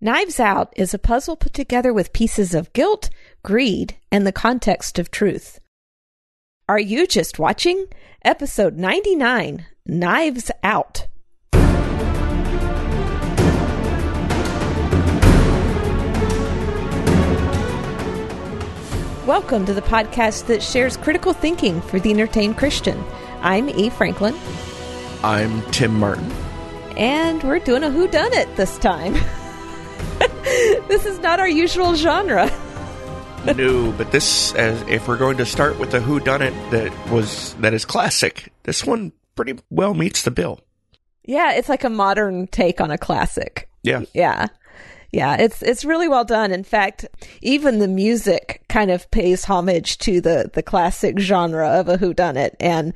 Knives Out is a puzzle put together with pieces of guilt, greed, and the context of truth. Are you just watching? Episode 99 Knives Out. Welcome to the podcast that shares critical thinking for the entertained Christian. I'm E. Franklin, I'm Tim Martin. and we're doing a Who Done It this time. this is not our usual genre. no, but this, as if we're going to start with a Who Done It that was that is classic, this one pretty well meets the bill. Yeah, it's like a modern take on a classic. Yeah, Yeah. Yeah, it's it's really well done. In fact, even the music kind of pays homage to the the classic genre of a whodunit. And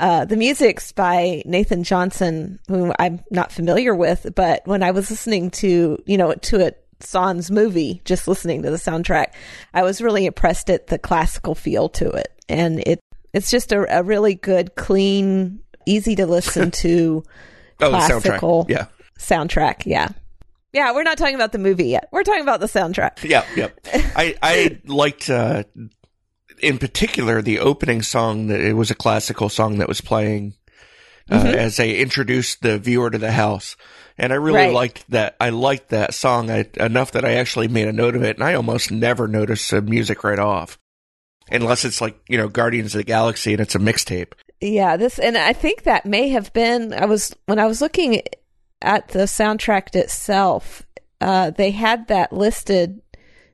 uh, the music's by Nathan Johnson, who I'm not familiar with, but when I was listening to you know to a Sans movie, just listening to the soundtrack, I was really impressed at the classical feel to it, and it it's just a, a really good, clean, easy to listen to oh, classical soundtrack. Yeah, soundtrack. Yeah. Yeah, we're not talking about the movie yet. We're talking about the soundtrack. yeah, yeah. I I liked uh, in particular the opening song that it was a classical song that was playing uh, Mm-hmm. as they introduced the viewer to the house. And I really Right. liked that. I liked that song I, enough that I actually made a note of it, and I almost never notice the music right off, unless it's like you know Guardians of the Galaxy and it's a mixtape. Yeah, this and I think that may have been I was when I was looking at the soundtrack itself, uh they had that listed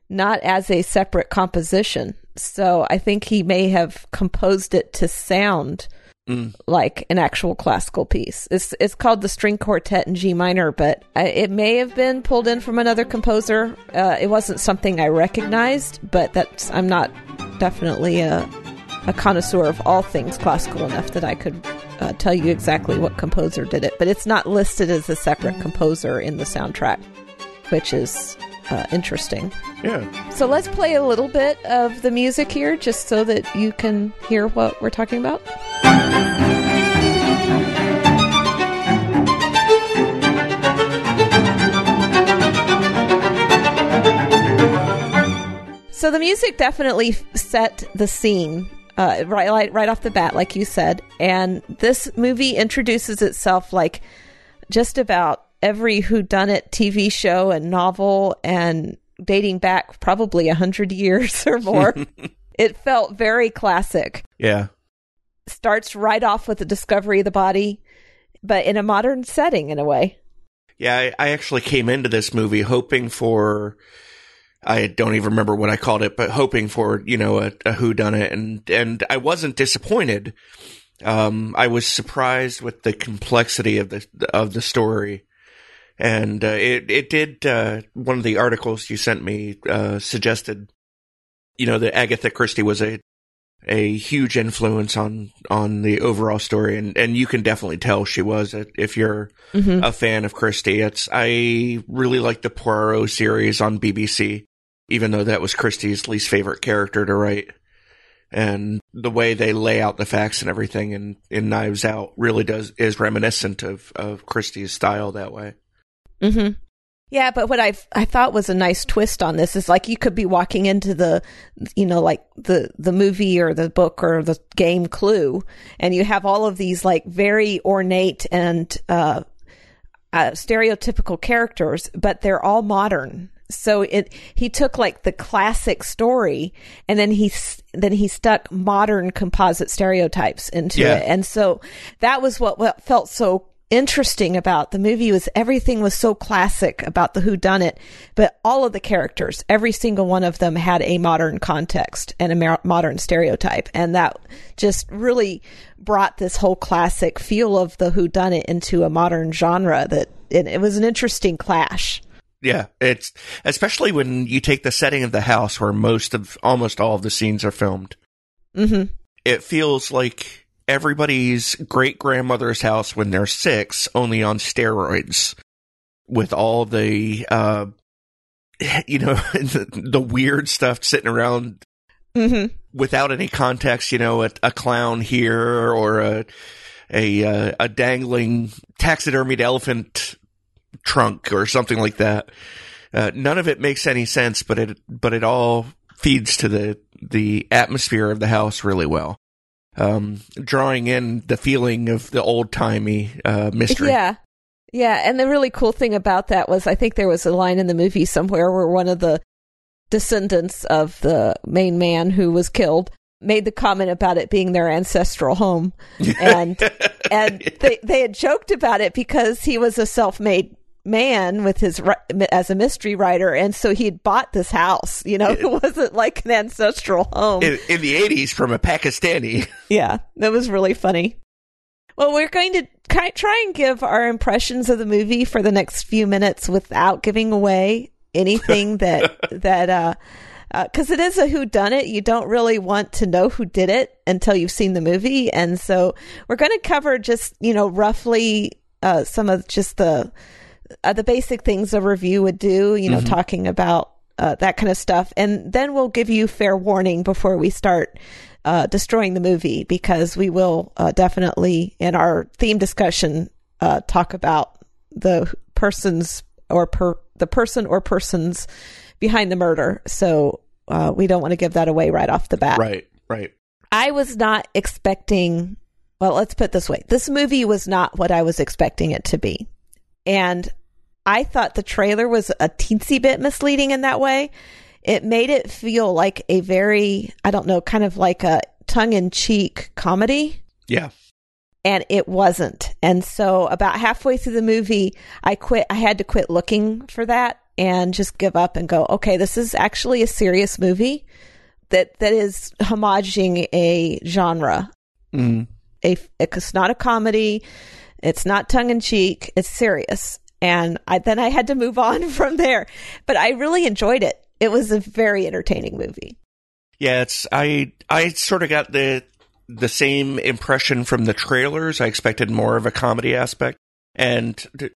not as a separate composition. So I think he may have composed it to sound Mm. like an actual classical piece. It's it's called the String Quartet in G minor, but I, it may have been pulled in from another composer. Uh, it wasn't something I recognized, but that's I'm not definitely a a connoisseur of all things classical enough that I could uh, tell you exactly what composer did it. But it's not listed as a separate composer in the soundtrack, which is uh, interesting. Yeah. So let's play a little bit of the music here, just so that you can hear what we're talking about. So the music definitely set the scene uh, right, right, right off the bat, like you said. And this movie introduces itself like just about every whodunit TV show and novel, and dating back probably a hundred years or more. it felt very classic. Yeah. Starts right off with the discovery of the body, but in a modern setting, in a way. Yeah, I, I actually came into this movie hoping for I don't even remember what I called it, but hoping for, you know, a, a who done it and and I wasn't disappointed. Um I was surprised with the complexity of the of the story. And uh, it it did uh one of the articles you sent me uh suggested you know that Agatha Christie was a a huge influence on on the overall story and and you can definitely tell she was if you're Mm-hmm. a fan of Christie. It's I really like the Poirot series on BBC, even though that was Christie's least favorite character to write. And the way they lay out the facts and everything in, in Knives Out really does is reminiscent of, of Christie's style that way. Mm-hmm. Yeah, but what I I thought was a nice twist on this is like you could be walking into the, you know, like the the movie or the book or the game Clue, and you have all of these like very ornate and uh, uh, stereotypical characters, but they're all modern. So it he took like the classic story, and then he then he stuck modern composite stereotypes into Yeah. it, and so that was what, what felt so interesting about the movie was everything was so classic about the who done it but all of the characters every single one of them had a modern context and a mar- modern stereotype. And that just really brought this whole classic feel of the who done it into a modern genre that it, it was an interesting clash. Yeah, it's especially when you take the setting of the house where most of almost all of the scenes are filmed. hmm It feels like everybody's great grandmother's house when they're six, only on steroids, with all the uh, you know the, the weird stuff sitting around hmm without any context. You know, a, a clown here or a a uh, a dangling taxidermied elephant trunk or something like that. Uh, none of it makes any sense, but it but it all feeds to the the atmosphere of the house really well. Um, drawing in the feeling of the old timey uh, mystery. Yeah. Yeah. And the really cool thing about that was I think there was a line in the movie somewhere where one of the descendants of the main man who was killed made the comment about it being their ancestral home and and they they had joked about it because he was a self-made man with his as a mystery writer and so he'd bought this house you know it wasn't like an ancestral home. In, in the 80s from a pakistani. Yeah that was really funny. Well we're going to try and give our impressions of the movie for the next few minutes without giving away anything that that uh because uh, it is a who done it you don't really want to know who did it until you've seen the movie and so we're going to cover just you know roughly uh, some of just the uh, the basic things a review would do you know mm-hmm. talking about uh, that kind of stuff and then we'll give you fair warning before we start uh, destroying the movie because we will uh, definitely in our theme discussion talk about the persons or per the person or persons behind the murder. So uh, we don't want to give that away right off the bat. Right, right. I was not expecting, well, let's put this way this movie was not what I was expecting it to be. And I thought the trailer was a teensy bit misleading in that way. It made it feel like a very, I don't know, kind of like a tongue in cheek comedy. Yeah and it wasn't. And so about halfway through the movie, I quit. I had to quit looking for that and just give up and go, okay, this is actually a serious movie that that is homaging a genre. Mm. A, it's not a comedy. It's not tongue in cheek. It's serious. And I, then I had to move on from there. But I really enjoyed it. It was a very entertaining movie. Yeah, it's I I sort of got the the same impression from the trailers. I expected more of a comedy aspect. And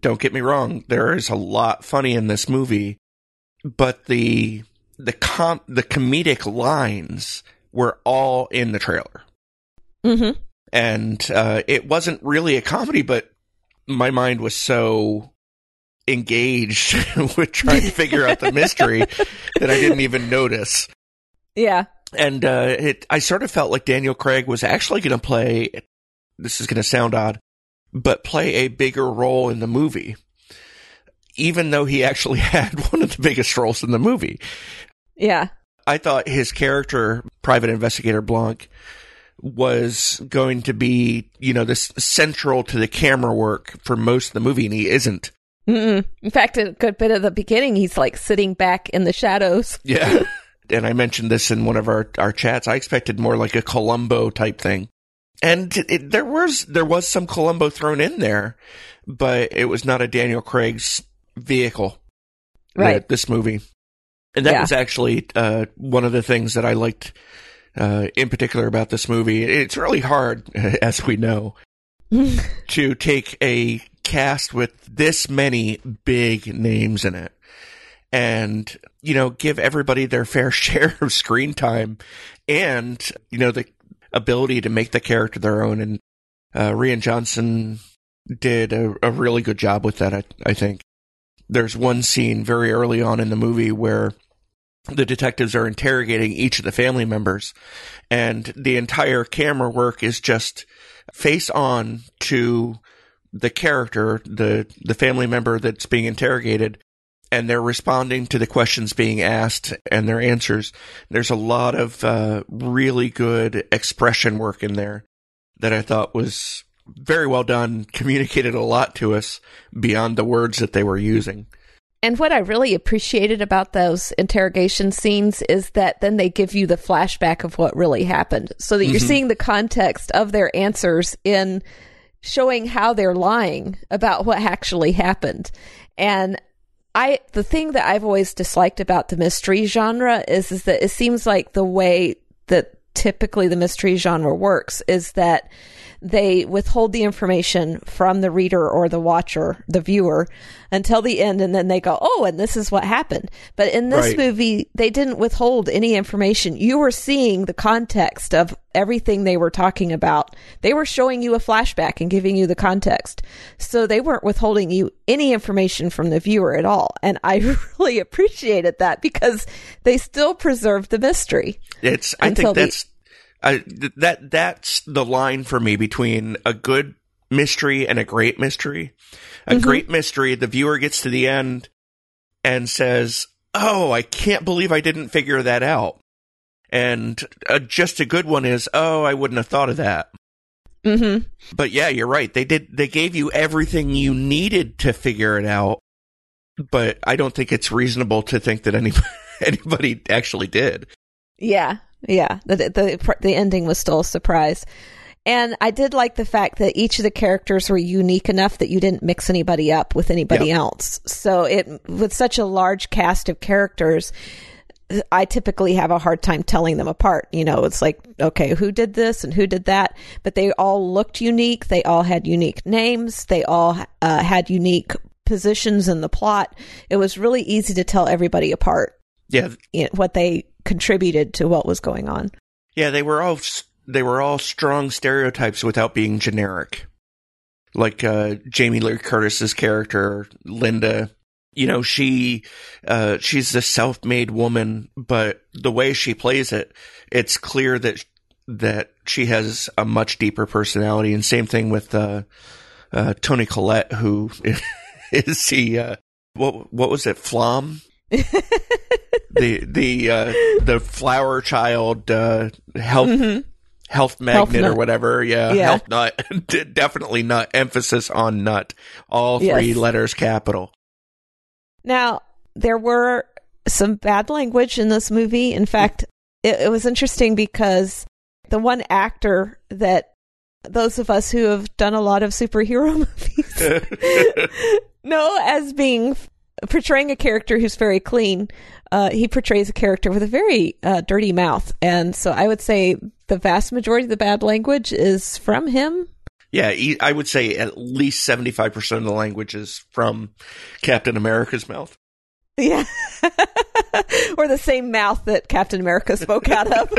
don't get me wrong, there is a lot funny in this movie, but the the com the comedic lines were all in the trailer. Mm-hmm. And uh, it wasn't really a comedy, but my mind was so engaged with trying to figure out the mystery that I didn't even notice. Yeah and uh, it, I sort of felt like Daniel Craig was actually going to play. This is going to sound odd, but play a bigger role in the movie, even though he actually had one of the biggest roles in the movie. Yeah, I thought his character, Private Investigator Blanc, was going to be, you know, this central to the camera work for most of the movie, and he isn't. Mm-mm. In fact, a good bit of the beginning, he's like sitting back in the shadows. Yeah. and I mentioned this in one of our, our chats, I expected more like a Columbo type thing. And it, there was there was some Columbo thrown in there, but it was not a Daniel Craig's vehicle. Right. this movie, and that yeah. was actually uh, one of the things that I liked uh, in particular about this movie. It's really hard, as we know, to take a cast with this many big names in it and, you know, give everybody their fair share of screen time and, you know, the ability to make the character their own. And, uh, Rian Johnson did a, a really good job with that, I, I think. There's one scene very early on in the movie where the detectives are interrogating each of the family members and the entire camera work is just face on to the character, the, the family member that's being interrogated and they're responding to the questions being asked and their answers. There's a lot of uh, really good expression work in there that I thought was very well done, communicated a lot to us beyond the words that they were using. And what I really appreciated about those interrogation scenes is that then they give you the flashback of what really happened so that you're mm-hmm. seeing the context of their answers in showing how they're lying about what actually happened. And I the thing that I've always disliked about the mystery genre is is that it seems like the way that typically the mystery genre works is that they withhold the information from the reader or the watcher, the viewer, until the end, and then they go, "Oh, and this is what happened." But in this right. movie, they didn't withhold any information. You were seeing the context of everything they were talking about, they were showing you a flashback and giving you the context. So they weren't withholding you any information from the viewer at all. And I really appreciated that because they still preserved the mystery. It's, I think that's, I, that, that's the line for me between a good mystery and a great mystery. A mm-hmm. great mystery, the viewer gets to the end and says, Oh, I can't believe I didn't figure that out. And uh, just a good one is, Oh, I wouldn't have thought of that. Mm-hmm. But yeah, you're right. They did, they gave you everything you needed to figure it out. But I don't think it's reasonable to think that anybody, anybody actually did. Yeah. Yeah. The, the, the ending was still a surprise. And I did like the fact that each of the characters were unique enough that you didn't mix anybody up with anybody yep. else. So it, with such a large cast of characters, I typically have a hard time telling them apart. You know, it's like, okay, who did this and who did that? But they all looked unique. They all had unique names. They all uh, had unique positions in the plot. It was really easy to tell everybody apart. Yeah. You know, what they contributed to what was going on. Yeah, they were all they were all strong stereotypes without being generic. Like uh, Jamie Lee Curtis's character, Linda. You know, she uh, she's a self-made woman, but the way she plays it, it's clear that that she has a much deeper personality. And same thing with uh, uh Toni Collette, who is the uh, what what was it, Flom? the the uh, the flower child uh, health mm-hmm health magnet health or whatever. Yeah, yeah. health nut. Definitely nut. Emphasis on nut. All three yes. letters capital. Now there were some bad language in this movie. In fact, it, it was interesting because the one actor that those of us who have done a lot of superhero movies know as being portraying a character who's very clean. Uh, he portrays a character with a very uh, dirty mouth, and so I would say the vast majority of the bad language is from him. Yeah, I would say at least 75% of the language is from Captain America's mouth. Yeah. or the same mouth that Captain America spoke out of.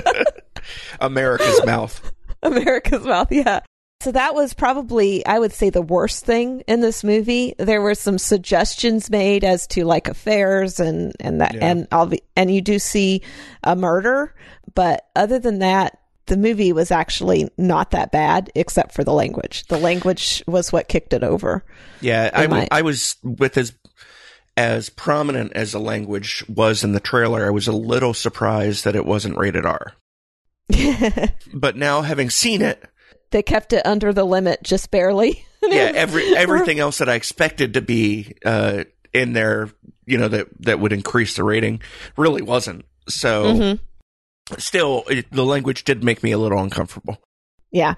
America's mouth. America's mouth, yeah. So that was probably, I would say, the worst thing in this movie. There were some suggestions made as to like affairs and and that, yeah. and all the, and you do see a murder, but other than that, the movie was actually not that bad, except for the language. The language was what kicked it over. Yeah, I, my- I was with as as prominent as the language was in the trailer. I was a little surprised that it wasn't rated R. but now, having seen it, they kept it under the limit just barely. yeah, every everything else that I expected to be uh, in there, you know, that that would increase the rating, really wasn't. So. Mm-hmm still, it, the language did make me a little uncomfortable. Yeah.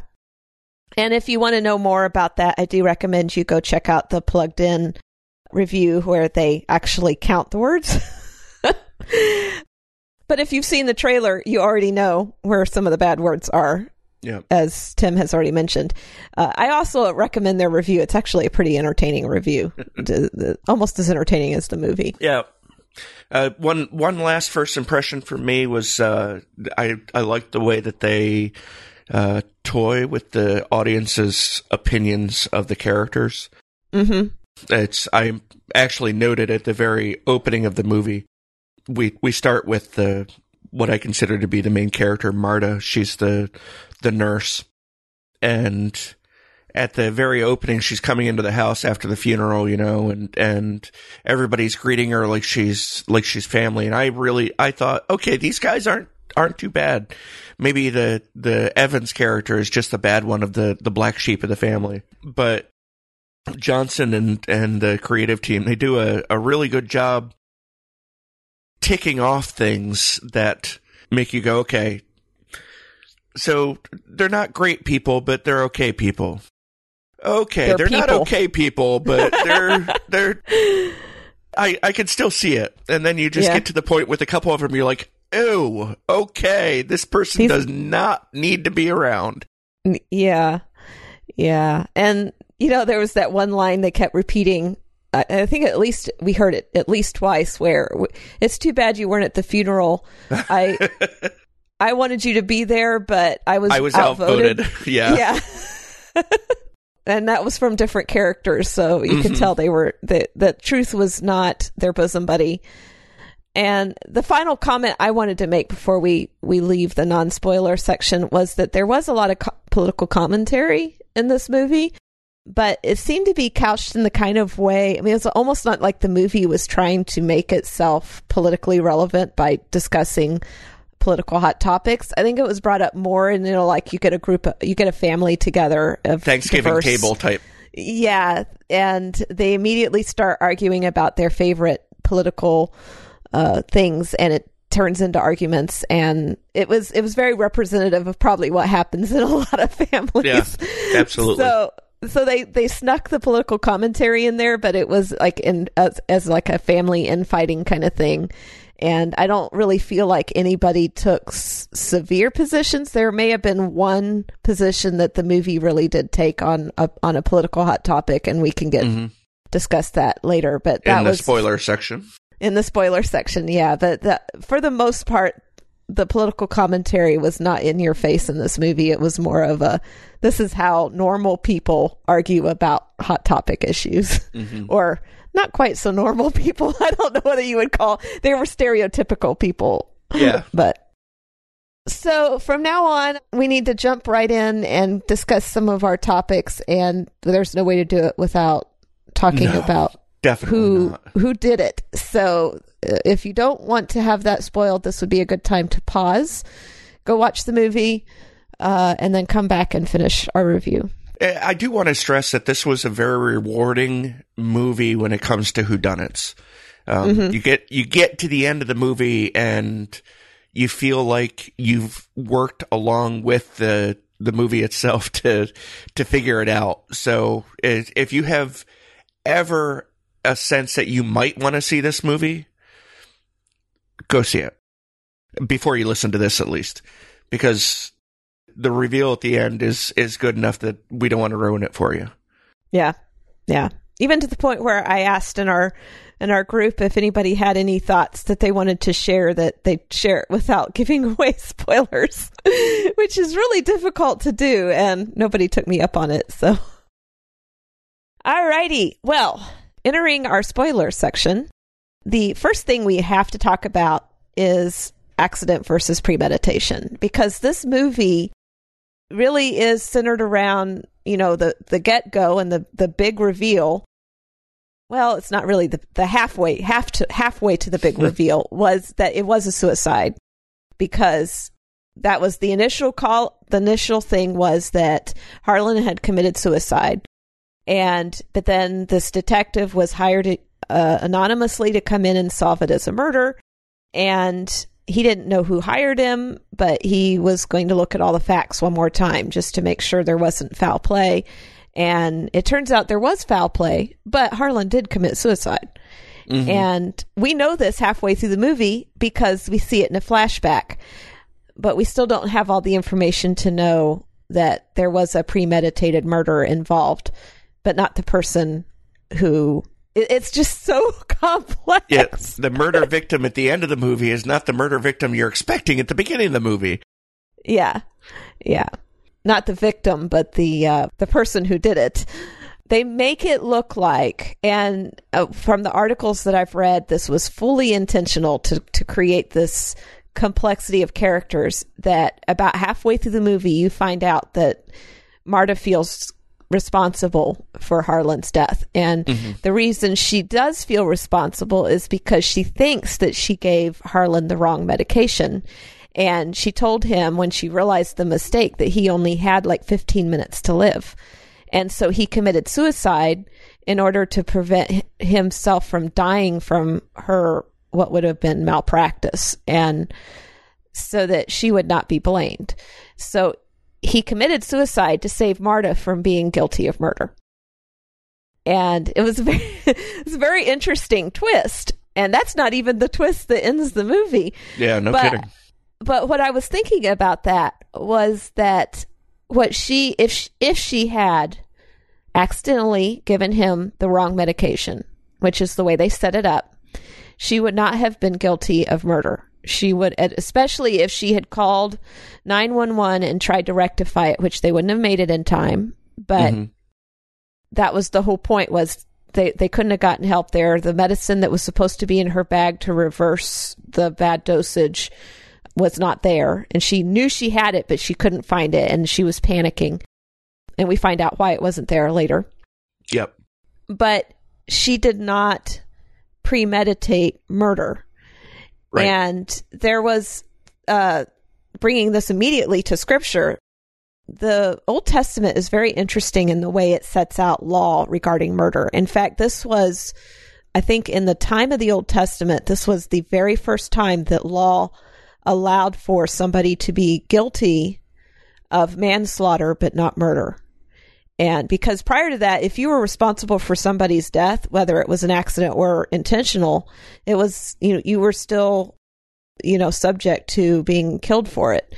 And if you want to know more about that, I do recommend you go check out the plugged in review where they actually count the words. but if you've seen the trailer, you already know where some of the bad words are. Yeah. As Tim has already mentioned. Uh, I also recommend their review. It's actually a pretty entertaining review, almost as entertaining as the movie. Yeah. Uh, one one last first impression for me was uh, I I liked the way that they uh, toy with the audience's opinions of the characters. Mm-hmm. It's I actually noted at the very opening of the movie. We we start with the what I consider to be the main character, Marta. She's the the nurse, and at the very opening, she's coming into the house after the funeral, you know, and, and everybody's greeting her like she's, like she's family. And I really, I thought, okay, these guys aren't, aren't too bad. Maybe the, the Evans character is just the bad one of the, the black sheep of the family. But Johnson and, and the creative team, they do a, a really good job ticking off things that make you go, okay, so they're not great people, but they're okay people okay, they're, they're not okay people, but they're they're. I I can still see it, and then you just yeah. get to the point with a couple of them. You're like, oh, okay, this person He's, does not need to be around. Yeah, yeah, and you know there was that one line they kept repeating. I, think at least we heard it at least twice. Where it's too bad you weren't at the funeral. I I wanted you to be there, but I was I was outvoted. outvoted. yeah. Yeah. and that was from different characters, so you could Mhm. tell they were the the truth was not their bosom buddy. And the final comment I wanted to make before we we leave the non spoiler section was that there was a lot of co- political commentary in this movie, but it seemed to be couched in the kind of way. I mean, it's almost not like the movie was trying to make itself politically relevant by discussing political hot topics. I think it was brought up more in you know like you get a group, of, you get a family together of Thanksgiving diverse- table type. yeah, and they immediately start arguing about their favorite political uh, things, and it turns into arguments. And it was it was very representative of probably what happens in a lot of families. Yeah, absolutely. So so they they snuck the political commentary in there, but it was like in as, as like a family infighting kind of thing. And I don't really feel like anybody took s- severe positions. There may have been one position that the movie really did take on a, on a political hot topic, and we can get Mhm. discuss that later. But that In the was spoiler section. in the spoiler section, yeah. But the, for the most part, the political commentary was not in your face in this movie. It was more of a this is how normal people argue about hot topic issues, Mhm. or not quite so normal people. I don't know whether you would call they were stereotypical people, Yeah. but. So from now on, we need to jump right in and discuss some of our topics, and there's no way to do it without talking No. about Definitely who not. who did it. So uh, if you don't want to have that spoiled, this would be a good time to pause, go watch the movie, uh, and then come back and finish our review. Uh, I do want to stress that this was a very rewarding movie when it comes to whodunits. Um, Mhm. You get you get to the end of the movie and you feel like you've worked along with the the movie itself to to figure it out. So if you have ever a sense that you might want to see this movie, go see it before you listen to this at least, because the reveal at the end is is good enough that we don't want to ruin it for you. Yeah, yeah. Even to the point where I asked in our in our group if anybody had any thoughts that they wanted to share that they'd share it without giving away spoilers, which is really difficult to do, and nobody took me up on it. So, alrighty. Well, entering our spoiler section, the first thing we have to talk about is accident versus premeditation because this movie really is centered around you know the the get go and the the big reveal. Well, it's not really the the halfway half to halfway to the big reveal was that it was a suicide because that was the initial call. The initial thing was that Harlan had committed suicide, and but then this detective was hired uh, anonymously to come in and solve it as a murder, and he didn't know who hired him, but he was going to look at all the facts one more time just to make sure there wasn't foul play. And it turns out there was foul play, but Harlan did commit suicide. Mhm. And we know this halfway through the movie because we see it in a flashback, but we still don't have all the information to know that there was a premeditated murder involved, but not the person who. it- It's just so complex. Yeah, the murder victim at the end of the movie is not the murder victim you're expecting at the beginning of the movie. Yeah. Yeah. Not the victim, but the uh, the person who did it. They make it look like, and uh, from the articles that I've read, this was fully intentional to to create this complexity of characters. That about halfway through the movie, you find out that Marta feels responsible for Harlan's death. And mm-hmm. the reason she does feel responsible is because she thinks that she gave Harlan the wrong medication. And she told him when she realized the mistake that he only had like 15 minutes to live. And so he committed suicide in order to prevent himself from dying from her, what would have been malpractice. And so that she would not be blamed. So he committed suicide to save Marta from being guilty of murder. And it was a very, it was a very interesting twist. And that's not even the twist that ends the movie. Yeah, no But- kidding. But what I was thinking about that was that what she, if sh- if she had accidentally given him the wrong medication, which is the way they set it up, she would not have been guilty of murder. She would, especially if she had called 911 and tried to rectify it, which they wouldn't have made it in time. But mm-hmm. that was the whole point was they, they couldn't have gotten help there. The medicine that was supposed to be in her bag to reverse the bad dosage was not there. And she knew she had it, but she couldn't find it. And she was panicking. And we find out why it wasn't there later. Yep. But she did not premeditate murder. Right. And there was, uh, bringing this immediately to scripture, the Old Testament is very interesting in the way it sets out law regarding murder. In fact, this was, I think, in the time of the Old Testament, this was the very first time that law allowed for somebody to be guilty of manslaughter but not murder. And because prior to that, if you were responsible for somebody's death, whether it was an accident or intentional, it was, you know, you were still, you know, subject to being killed for it.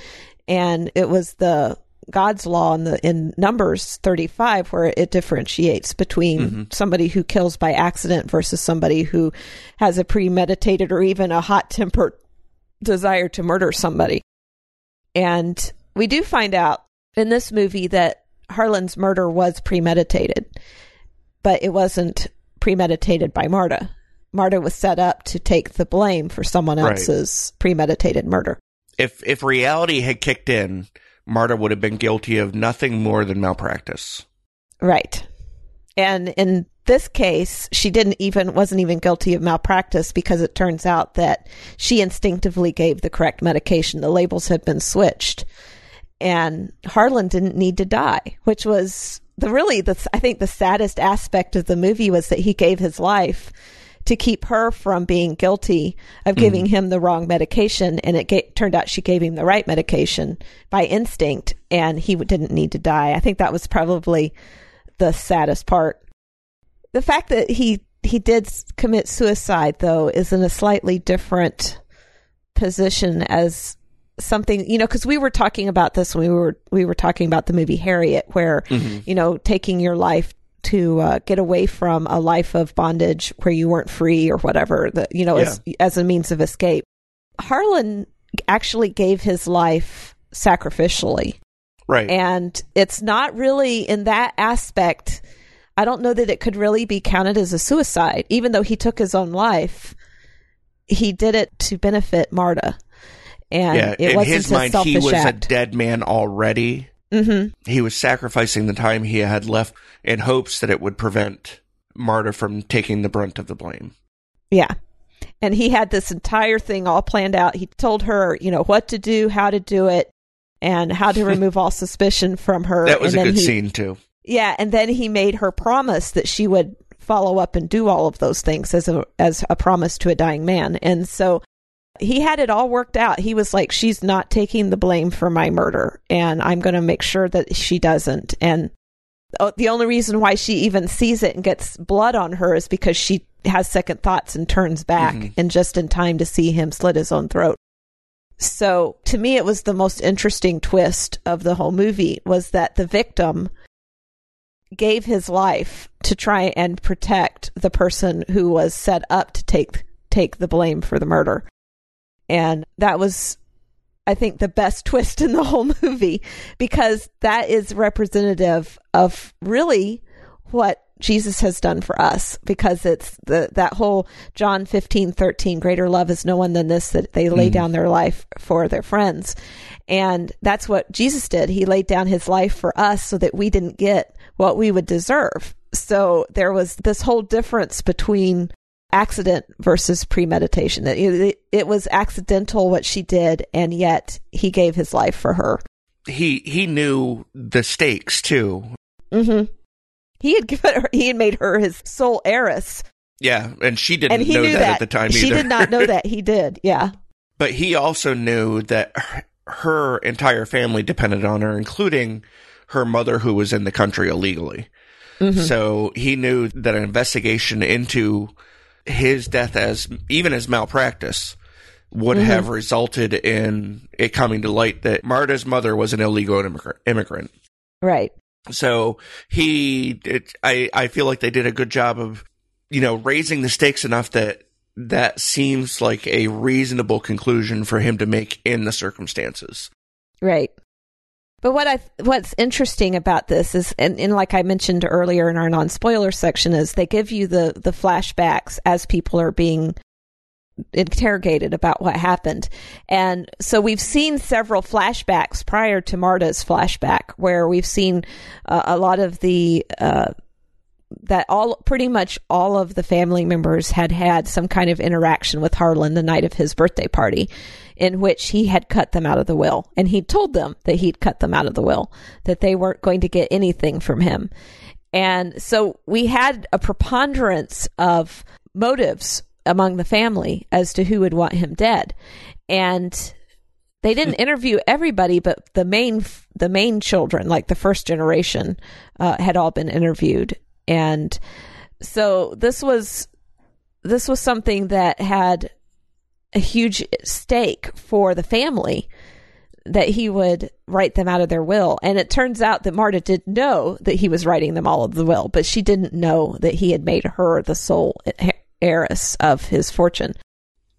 And it was the God's law in the in Numbers 35 where it differentiates between mm-hmm. somebody who kills by accident versus somebody who has a premeditated or even a hot-tempered desire to murder somebody. And we do find out in this movie that Harlan's murder was premeditated, but it wasn't premeditated by Marta. Marta was set up to take the blame for someone else's right. premeditated murder. If if reality had kicked in, Marta would have been guilty of nothing more than malpractice. Right. And in this case, she didn't even wasn't even guilty of malpractice because it turns out that she instinctively gave the correct medication. The labels had been switched and Harlan didn't need to die, which was the really the I think the saddest aspect of the movie was that he gave his life to keep her from being guilty of mm-hmm. giving mm. him the wrong medication, and it ga- turned out she gave him the right medication by instinct, and he didn't need to die. I think that was probably the saddest part. The fact that he he did commit suicide, though, is in a slightly different position as something you know because we were talking about this when we were we were talking about the movie harriet where mm-hmm. you know taking your life to uh, get away from a life of bondage where you weren't free or whatever that you know yeah. as as a means of escape. Harlan actually gave his life sacrificially. Right. And it's not really in that aspect i don't know that it could really be counted as a suicide. Even though he took his own life he did it to benefit marta and yeah, it in his mind, he was act. a dead man already. Mm-hmm. He was sacrificing the time he had left in hopes that it would prevent Marta from taking the brunt of the blame. Yeah. And he had this entire thing all planned out. He told her, you know, what to do, how to do it, and how to remove all suspicion from her. That was and a good he, scene, too. Yeah. And then he made her promise that she would follow up and do all of those things as a as a promise to a dying man. And so he had it all worked out. He was like, she's not taking the blame for my murder, and I'm going to make sure that she doesn't. And the only reason why she even sees it and gets blood on her is because she has second thoughts and turns back mm-hmm. and just in time to see him slit his own throat. So to me, it was the most interesting twist of the whole movie was that the victim gave his life to try and protect the person who was set up to take take the blame for the murder. And that was, I think, the best twist in the whole movie because that is representative of really what Jesus has done for us because it's the that whole John 15 13 greater love is no one than this that they lay mm. down their life for their friends. And that's what Jesus did. He laid down his life for us so that we didn't get what we would deserve. So there was this whole difference between accident versus premeditation. It, it, was accidental what she did, and yet he gave his life for her. He he knew the stakes too. Mm-hmm. He had given her, he had made her his sole heiress. Yeah, and she didn't and know that, that, at the time. She did not know that. He did. Yeah, but he also knew that her entire family depended on her, including her mother, who was in the country illegally. Mm-hmm. So he knew that an investigation into his death as even as malpractice would mm-hmm. have resulted in it coming to light that Marta's mother was an illegal immigrant. Right. So he, it, I, I feel like they did a good job of, you know, raising the stakes enough that that seems like a reasonable conclusion for him to make in the circumstances. Right. But what I what's interesting about this is, and, and like I mentioned earlier in our non spoiler section, is they give you the the flashbacks as people are being interrogated about what happened. And so we've seen several flashbacks prior to Marta's flashback, where we've seen uh, a lot of the. Uh, that all pretty much all of the family members had had some kind of interaction with Harlan the night of his birthday party in which he had cut them out of the will. And he told them that he'd cut them out of the will that they weren't going to get anything from him. And so we had a preponderance of motives among the family as to who would want him dead. And they didn't interview everybody but the main the main children like the first generation uh, had all been interviewed. And so this was this was something that had a huge stake for the family that he would write them out of their will. And it turns out that Marta did know that he was writing them all of the will, but she didn't know that he had made her the sole heiress of his fortune.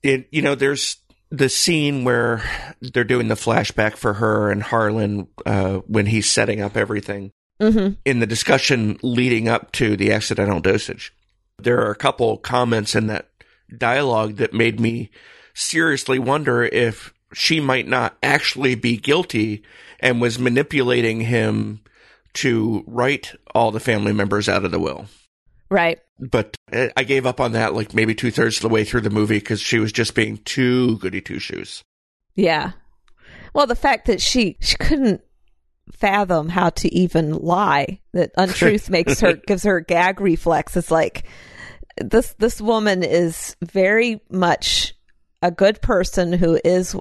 It, you know, there's the scene where they're doing the flashback for her and Harlan uh, when he's setting up everything mm-hmm. in the discussion leading up to the accidental dosage. There are a couple comments in that dialogue that made me seriously wonder if she might not actually be guilty and was manipulating him to write all the family members out of the will. Right. But eh, I gave up on that like maybe two thirds of the way through the movie because she was just being too goody two shoes. Yeah. Well, the fact that she she couldn't fathom how to even lie. That untruth makes her gives her a gag reflex. It's like this this woman is very much a good person who is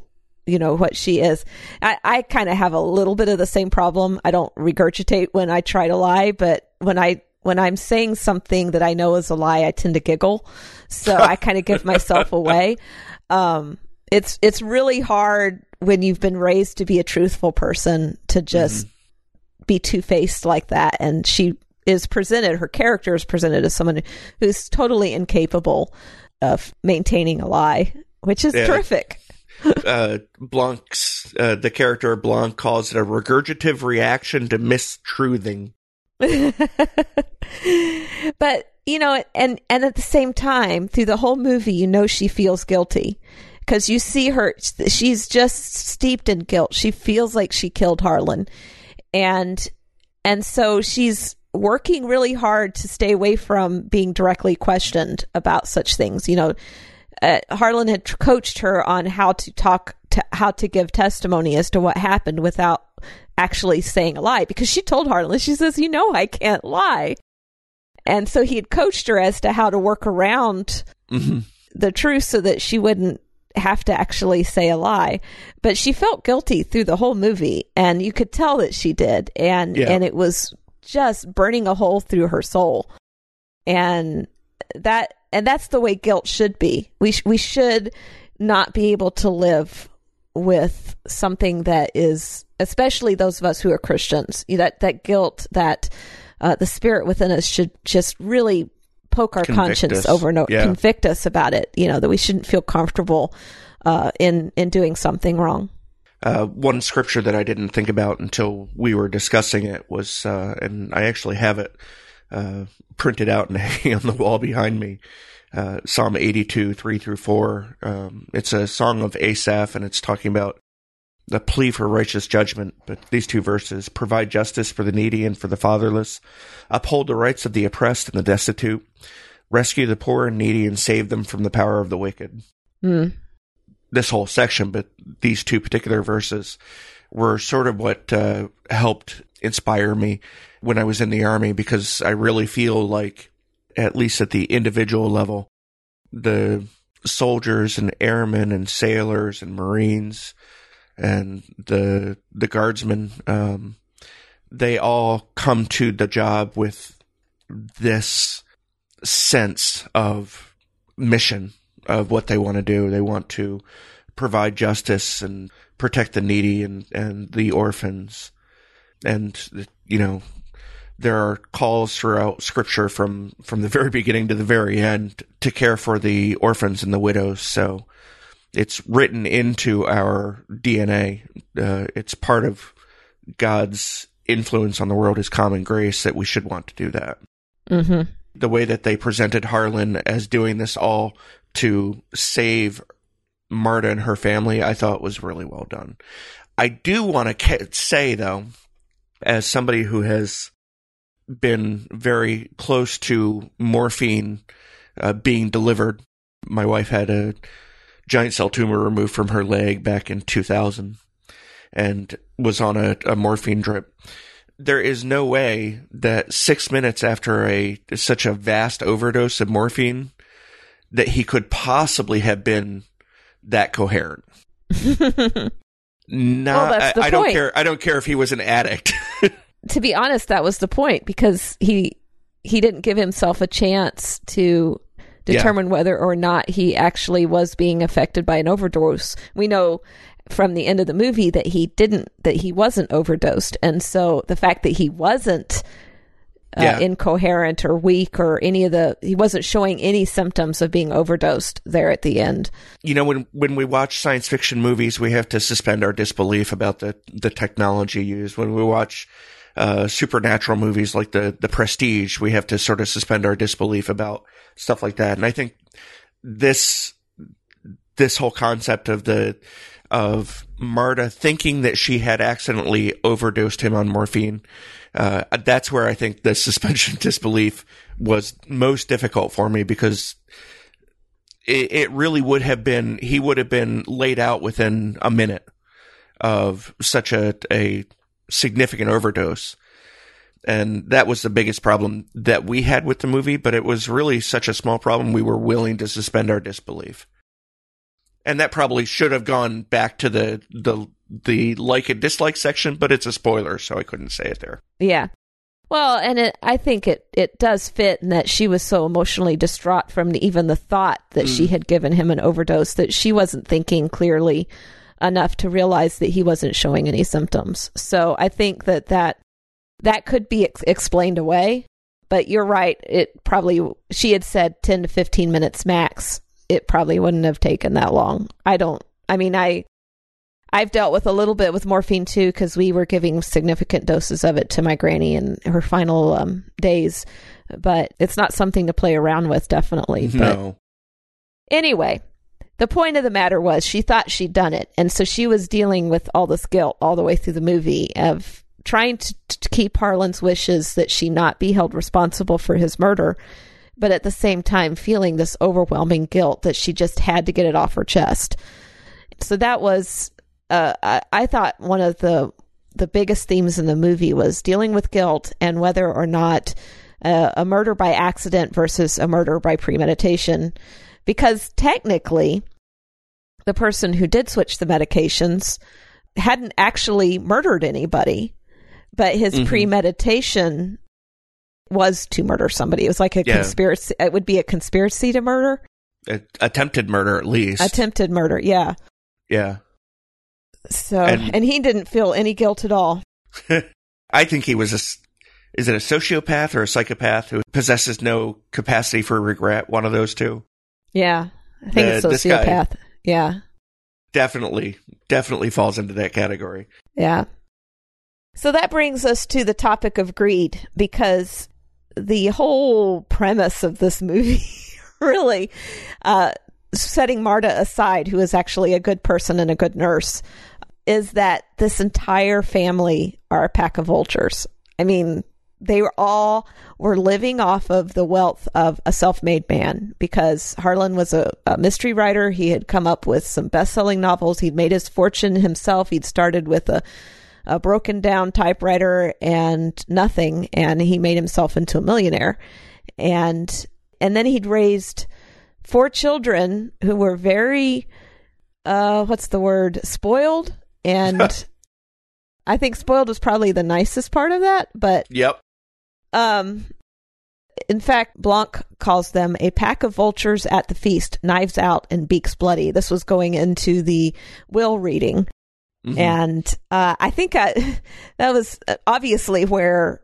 you know what she is. I, I kind of have a little bit of the same problem. I don't regurgitate when I try to lie, but when I when I'm saying something that I know is a lie, I tend to giggle. So I kind of give myself away. Um, it's it's really hard when you've been raised to be a truthful person to just mm-hmm. be two faced like that. And she is presented, her character is presented as someone who's totally incapable of maintaining a lie, which is yeah. terrific. uh, Blanc's, uh, the character Blanc calls it a regurgitative reaction to mistruthing. but you know, and and at the same time, through the whole movie, you know she feels guilty because you see her she's just steeped in guilt she feels like she killed harlan and and so she's working really hard to stay away from being directly questioned about such things you know uh, harlan had coached her on how to talk to how to give testimony as to what happened without actually saying a lie because she told harlan she says you know i can't lie and so he had coached her as to how to work around mm-hmm. the truth so that she wouldn't have to actually say a lie, but she felt guilty through the whole movie, and you could tell that she did, and yeah. and it was just burning a hole through her soul, and that and that's the way guilt should be. We sh- we should not be able to live with something that is, especially those of us who are Christians, that that guilt that uh, the spirit within us should just really poke our convict conscience us. over and over, yeah. convict us about it. You know that we shouldn't feel comfortable uh, in in doing something wrong. Uh, one scripture that I didn't think about until we were discussing it was, uh, and I actually have it uh, printed out and hanging on the wall behind me. Uh, Psalm 82, 3 through 4. Um, it's a song of Asaph and it's talking about the plea for righteous judgment, but these two verses provide justice for the needy and for the fatherless, uphold the rights of the oppressed and the destitute, rescue the poor and needy, and save them from the power of the wicked. Mm. This whole section, but these two particular verses were sort of what uh, helped inspire me when I was in the army because I really feel like, at least at the individual level, the soldiers and airmen and sailors and marines and the the guardsmen um, they all come to the job with this sense of mission of what they want to do. They want to provide justice and protect the needy and, and the orphans. And, you know, there are calls throughout scripture from, from the very beginning to the very end to care for the orphans and the widows. So it's written into our DNA. Uh, it's part of God's influence on the world, his common grace, that we should want to do that. Mm-hmm. The way that they presented Harlan as doing this all to save Marta and her family, I thought was really well done. I do want to ca- say, though, as somebody who has been very close to morphine uh, being delivered. My wife had a giant cell tumor removed from her leg back in 2000 and was on a, a morphine drip. There is no way that six minutes after a such a vast overdose of morphine that he could possibly have been that coherent. No, Well, that's the I, I don't care. I don't care if he was an addict. to be honest, that was the point because he he didn't give himself a chance to determine whether or not he actually was being affected by an overdose. We know from the end of the movie that he didn't that he wasn't overdosed, and so the fact that he wasn't uh, Yeah. incoherent or weak or any of the he wasn't showing any symptoms of being overdosed there at the end. you know, when when we watch science fiction movies, we have to suspend our disbelief about the the technology used. When we watch uh, supernatural movies like the the Prestige, we have to sort of suspend our disbelief about stuff like that. And I think this this whole concept of the of Marta thinking that she had accidentally overdosed him on morphine. Uh, that's where I think the suspension disbelief was most difficult for me because it, it really would have been he would have been laid out within a minute of such a a significant overdose. And that was the biggest problem that we had with the movie but it was really such a small problem. We were willing to suspend our disbelief and that probably should have gone back to the the the like and dislike section but it's a spoiler so i couldn't say it there Yeah. Well, and it, I think it, it does fit in that she was so emotionally distraught from the, even the thought that she mm. had given him an overdose that she wasn't thinking clearly enough to realize that he wasn't showing any symptoms. So I think that that, that could be ex- explained away. But you're right. It probably, she had said 10 to 15 minutes max. It probably wouldn't have taken that long. I don't, I mean, I, I've dealt with a little bit with morphine too because we were giving significant doses of it to my granny in her final um, days, but it's not something to play around with, definitely. But no. anyway, the point of the matter was she thought she'd done it, and so she was dealing with all this guilt all the way through the movie of trying to, to keep Harlan's wishes that she not be held responsible for his murder, but at the same time feeling this overwhelming guilt that she just had to get it off her chest. So that was, uh, I, I thought one of the the biggest themes in the movie was dealing with guilt and whether or not uh, a murder by accident versus a murder by premeditation because technically the person who did switch the medications hadn't actually murdered anybody but his Mhm. premeditation was to murder somebody it was like a Yeah. conspiracy it would be a conspiracy to murder A- attempted murder at least attempted murder yeah yeah so and, And- he didn't feel any guilt at all I think he was a. Is it a sociopath or a psychopath who possesses no capacity for regret? One of those two. yeah i think Uh, it's sociopath yeah Definitely, definitely falls into that category. Yeah. So that brings us to the topic of greed because the whole premise of this movie really uh, setting Marta aside, who is actually a good person and a good nurse, is that this entire family are a pack of vultures. I mean, they were all were living off of the wealth of a self-made man because Harlan was a, a mystery writer. He had come up with some best-selling novels. He'd made his fortune himself. He'd started with a a broken down typewriter and nothing and he made himself into a millionaire. And and then he'd raised four children who were very uh what's the word spoiled? And i think spoiled was probably the nicest part of that but Yep. um in fact blanc calls them a pack of vultures at the feast knives out and beaks bloody. This was going into the will reading Mhm. and uh, I think I, that was obviously where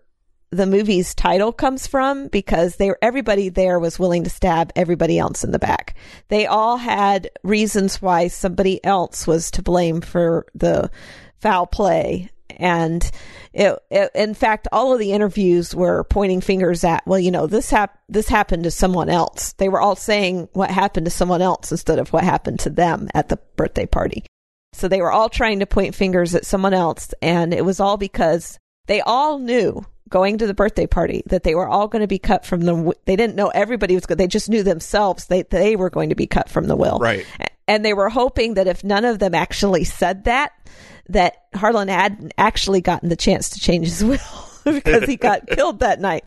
the movie's title comes from because they everybody there was willing to stab everybody else in the back. They all had reasons why somebody else was to blame for the foul play and it, it, in fact all of the interviews were pointing fingers at well you know this hap- this happened to someone else they were all saying what happened to someone else instead of what happened to them at the birthday party so they were all trying to point fingers at someone else and it was all because they all knew going to the birthday party that they were all going to be cut from the they didn't know everybody was good they just knew themselves they they were going to be cut from the will Right. and they were hoping that if none of them actually said that that Harlan hadn't actually gotten the chance to change his will because he got killed that night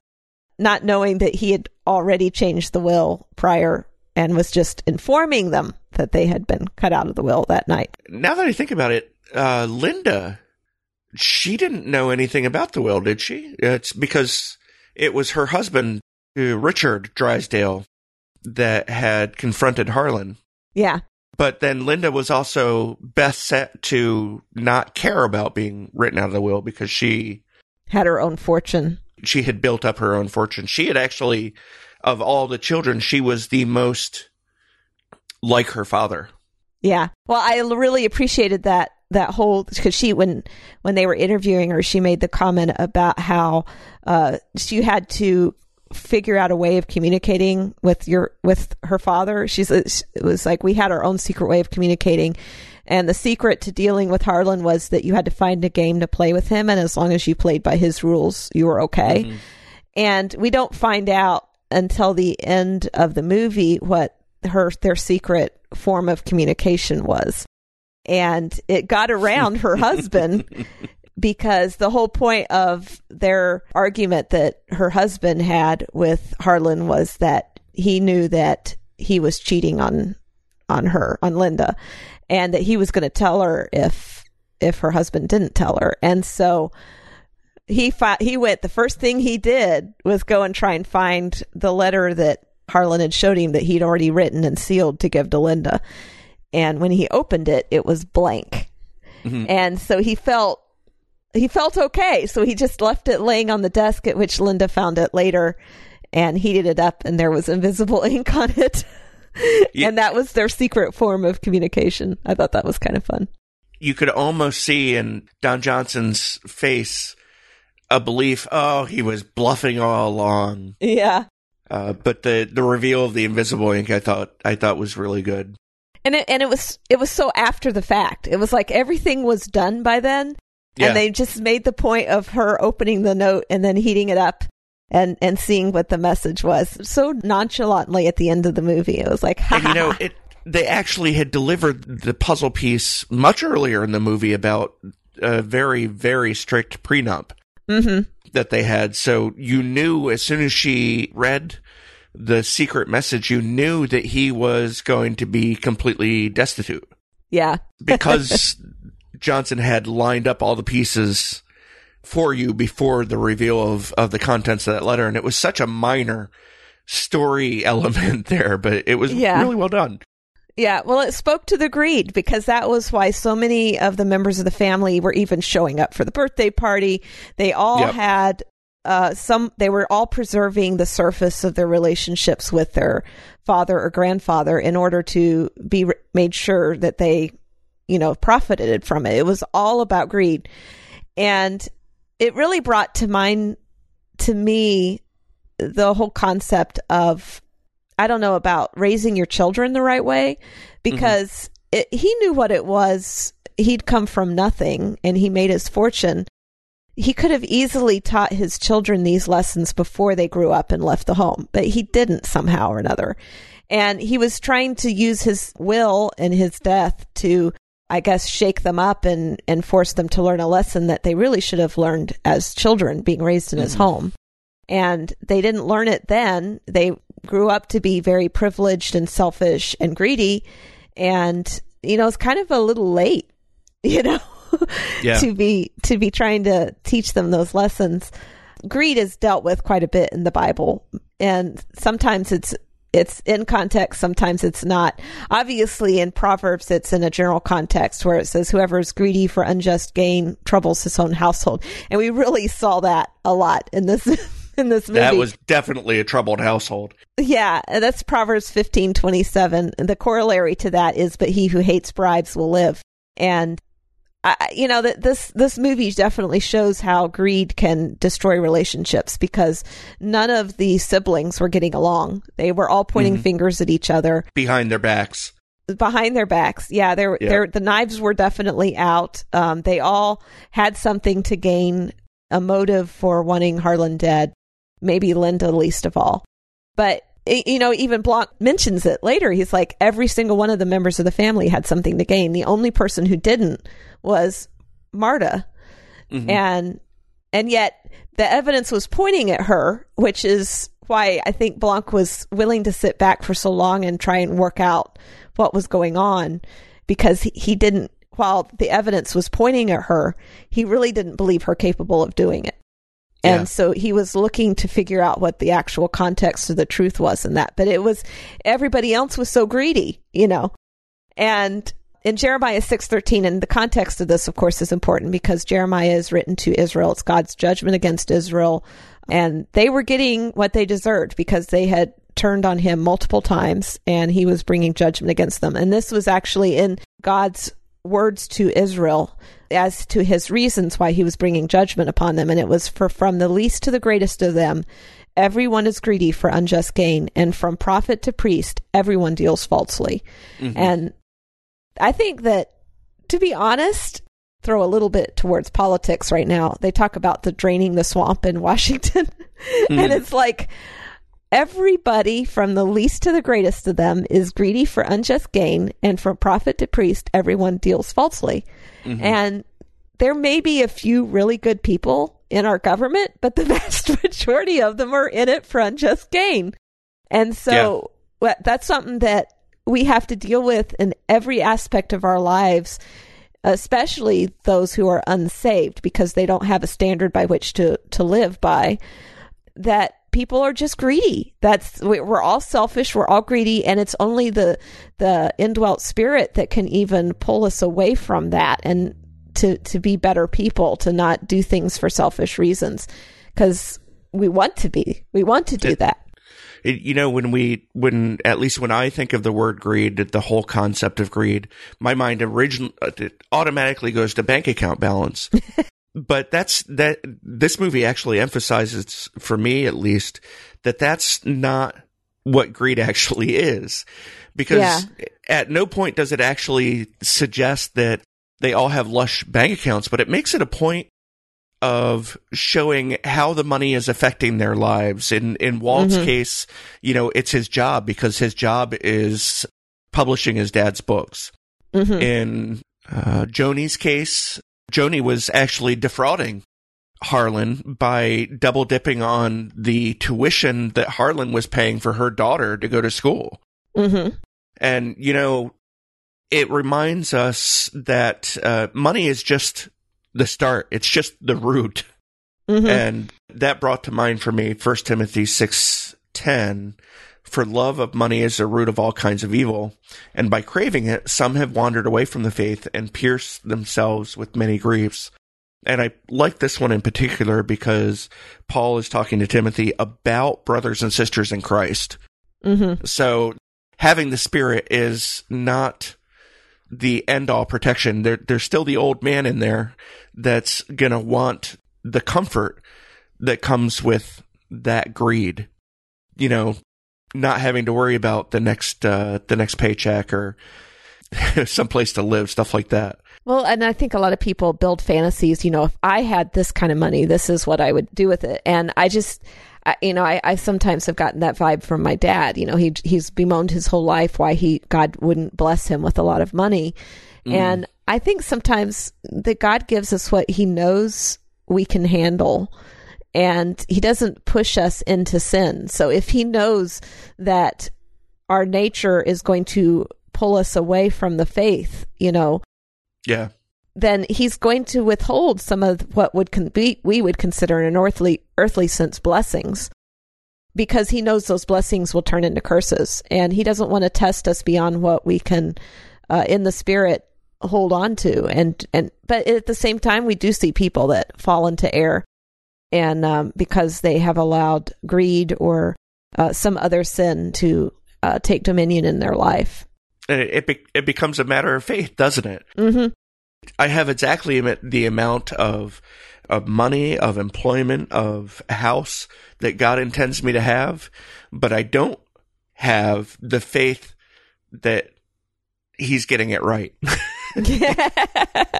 not knowing that he had already changed the will prior and was just informing them that they had been cut out of the will that night Now that I think about it, uh, Linda, she didn't know anything about the will, did she? It's because it was her husband, uh, Richard Drysdale, that had confronted Harlan. yeah But then Linda was also best set to not care about being written out of the will because she had her own fortune she had built up her own fortune. She had actually, of all the children, she was the most like her father. Yeah. Well, I really appreciated that that whole because she when when they were interviewing her, she made the comment about how uh, she had to figure out a way of communicating with your with her father. She's it was like we had our own secret way of communicating. And the secret to dealing with Harlan was that you had to find a game to play with him, and as long as you played by his rules, you were okay. And we don't find out until the end of the movie what her their secret form of communication was. And it got around her husband because the whole point of their argument that her husband had with Harlan was that he knew that he was cheating on on her, on Linda, and that he was going to tell her if if her husband didn't tell her. And so he fi- he went the first thing he did was go and try and find the letter that Harlan had showed him that he'd already written and sealed to give to Linda. And when he opened it, it was blank. Mm-hmm. And so he felt he felt okay. So he just left it laying on the desk at which Linda found it later and heated it up and there was invisible ink on it. Yeah. and that was their secret form of communication. I thought that was kind of fun. you could almost see in Don Johnson's face a belief, oh, he was bluffing all along. Yeah. Uh, but the, the reveal of the invisible ink, I thought, I thought was really good. And it and it was it was so after the fact. It was like everything was done by then. Yeah. And they just made the point of her opening the note and then heating it up and and seeing what the message was so nonchalantly at the end of the movie. It was like, ha, And you know, it, they actually had delivered the puzzle piece much earlier in the movie about a very, very strict prenup Mhm. That they had. So you knew as soon as she read the secret message, you knew that he was going to be completely destitute. yeah, because Johnson had lined up all the pieces for you before the reveal of, of the contents of that letter. And it was such a minor story element there, but it was Yeah. really well done. Yeah. Well, it spoke to the greed because that was why so many of the members of the family were even showing up for the birthday party. They all Yep. had uh, some. They were all preserving the surface of their relationships with their father or grandfather in order to be re- made sure that they, you know, profited from it. It was all about greed, and it really brought to mind to me the whole concept of I don't know about raising your children the right way because it, he knew what it was. He'd come from nothing and he made his fortune. He could have easily taught his children these lessons before they grew up and left the home, but he didn't somehow or another. And he was trying to use his will and his death to, I guess, shake them up and, and force them to learn a lesson that they really should have learned as children being raised in his mm-hmm. home and they didn't learn it then. They grew up to be very privileged and selfish and greedy. And, you know, it's kind of a little late, you know, Yeah. to be, to be trying to teach them those lessons. Greed is dealt with quite a bit in the Bible. And sometimes it's, it's in context. Sometimes it's not. Obviously, in Proverbs, it's in a general context where it says, whoever is greedy for unjust gain troubles his own household. And we really saw that a lot in this. in this movie. That was definitely a troubled household. Yeah, that's Proverbs fifteen twenty seven. The corollary to that is, "But he who hates bribes will live." And I, you know that this this movie definitely shows how greed can destroy relationships because none of the siblings were getting along. They were all pointing mm-hmm. fingers at each other behind their backs. Behind their backs, yeah. There, yeah. the knives were definitely out. Um, they all had something to gain, a motive for wanting Harlan dead. Maybe Linda least of all, but you know, even Blanc mentions it later. He's like, every single one of the members of the family had something to gain. The only person who didn't was Marta. Mm-hmm. And, and yet the evidence was pointing at her, which is why I think Blanc was willing to sit back for so long and try and work out what was going on because he, he didn't, while the evidence was pointing at her, he really didn't believe her capable of doing it. And yeah. so he was looking to figure out what the actual context of the truth was in that. But it was everybody else was so greedy, you know. And in Jeremiah 6:13 and the context of this of course is important because Jeremiah is written to Israel. It's God's judgment against Israel and they were getting what they deserved because they had turned on him multiple times and he was bringing judgment against them. And this was actually in God's words to Israel as to his reasons why he was bringing judgment upon them. And it was for from the least to the greatest of them, everyone is greedy for unjust gain. And from prophet to priest, everyone deals falsely. Mm-hmm. And I think that, to be honest, throw a little bit towards politics right now. They talk about the draining the swamp in Washington. Mm-hmm. and it's like, Everybody from the least to the greatest of them is greedy for unjust gain, and from prophet to priest, everyone deals falsely. Mm-hmm. And there may be a few really good people in our government, but the vast majority of them are in it for unjust gain. And so yeah. that's something that we have to deal with in every aspect of our lives, especially those who are unsaved because they don't have a standard by which to, to live by. That people are just greedy. That's we're all selfish. We're all greedy, and it's only the the indwelt spirit that can even pull us away from that and to to be better people, to not do things for selfish reasons, because we want to be. We want to do that. It, you know, when we, when, at least when I think of the word greed, the whole concept of greed, my mind originally, uh, automatically goes to bank account balance. but that's that this movie actually emphasizes for me at least that that's not what greed actually is because yeah. at no point does it actually suggest that they all have lush bank accounts but it makes it a point of showing how the money is affecting their lives in in Walt's mm-hmm. case you know it's his job because his job is publishing his dad's books mm-hmm. in uh, Joni's case Joni was actually defrauding Harlan by double dipping on the tuition that Harlan was paying for her daughter to go to school. Mm-hmm. And, you know, it reminds us that uh, money is just the start, it's just the root. Mm-hmm. And that brought to mind for me 1 Timothy 6 10 for love of money is the root of all kinds of evil, and by craving it, some have wandered away from the faith and pierced themselves with many griefs. And I like this one in particular because Paul is talking to Timothy about brothers and sisters in Christ. Mm-hmm. So having the Spirit is not the end all protection. There, there's still the old man in there that's going to want the comfort that comes with that greed. You know, not having to worry about the next uh, the next paycheck or some place to live, stuff like that. Well, and I think a lot of people build fantasies. You know, if I had this kind of money, this is what I would do with it. And I just, I, you know, I, I sometimes have gotten that vibe from my dad. You know, he he's bemoaned his whole life why he God wouldn't bless him with a lot of money, mm. and I think sometimes that God gives us what He knows we can handle and he doesn't push us into sin. So if he knows that our nature is going to pull us away from the faith, you know, yeah, then he's going to withhold some of what would con- be we would consider in an earthly earthly sense blessings because he knows those blessings will turn into curses and he doesn't want to test us beyond what we can uh, in the spirit hold on to. And and but at the same time we do see people that fall into error and um, because they have allowed greed or uh, some other sin to uh, take dominion in their life And it it, be- it becomes a matter of faith, doesn't it? hmm I have exactly the amount of of money, of employment, of house that God intends me to have, but I don't have the faith that He's getting it right.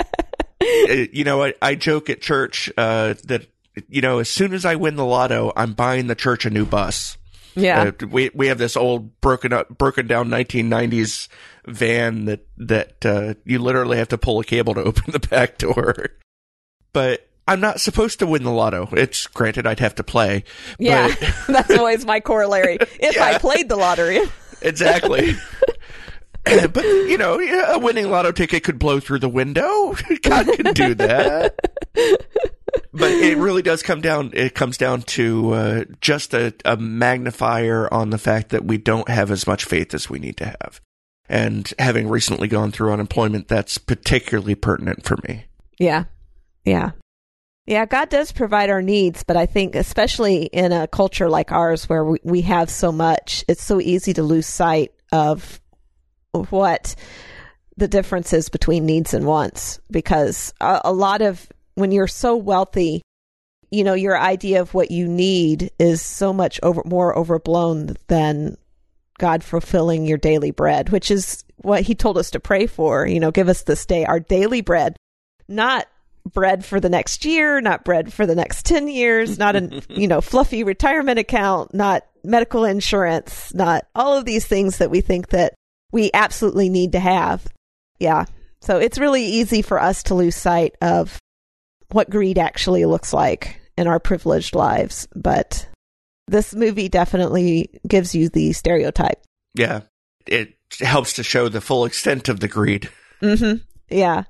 You know, I, I joke at church uh, that you know, as soon as I win the lotto, I'm buying the church a new bus. yeah Uh, we we have this old broken up, broken down 1990s van that that uh, you literally have to pull a cable to open the back door. But I'm not supposed to win the lotto. It's granted I'd have to play. yeah But that's always my corollary if i played the lottery exactly. but you know, yeah, a winning lotto ticket could blow through the window. God can do that. But it really does come down. It comes down to uh, just a, a magnifier on the fact that we don't have as much faith as we need to have. And having recently gone through unemployment, that's particularly pertinent for me. Yeah. Yeah. Yeah, God does provide our needs, but I think especially in a culture like ours where we, we have so much, it's so easy to lose sight of what the difference is between needs and wants because a, a lot of when you're so wealthy, you know, your idea of what you need is so much over more overblown than God fulfilling your daily bread, which is what he told us to pray for. You know, give us this day our daily bread, not bread for the next year, not bread for the next 10 years, not a, you know, fluffy retirement account, not medical insurance, not all of these things that we think that we absolutely need to have. Yeah. So it's really easy for us to lose sight of what greed actually looks like in our privileged lives. But this movie definitely gives you the stereotype. Yeah, it helps to show the full extent of the greed. Mm-hmm. Yeah.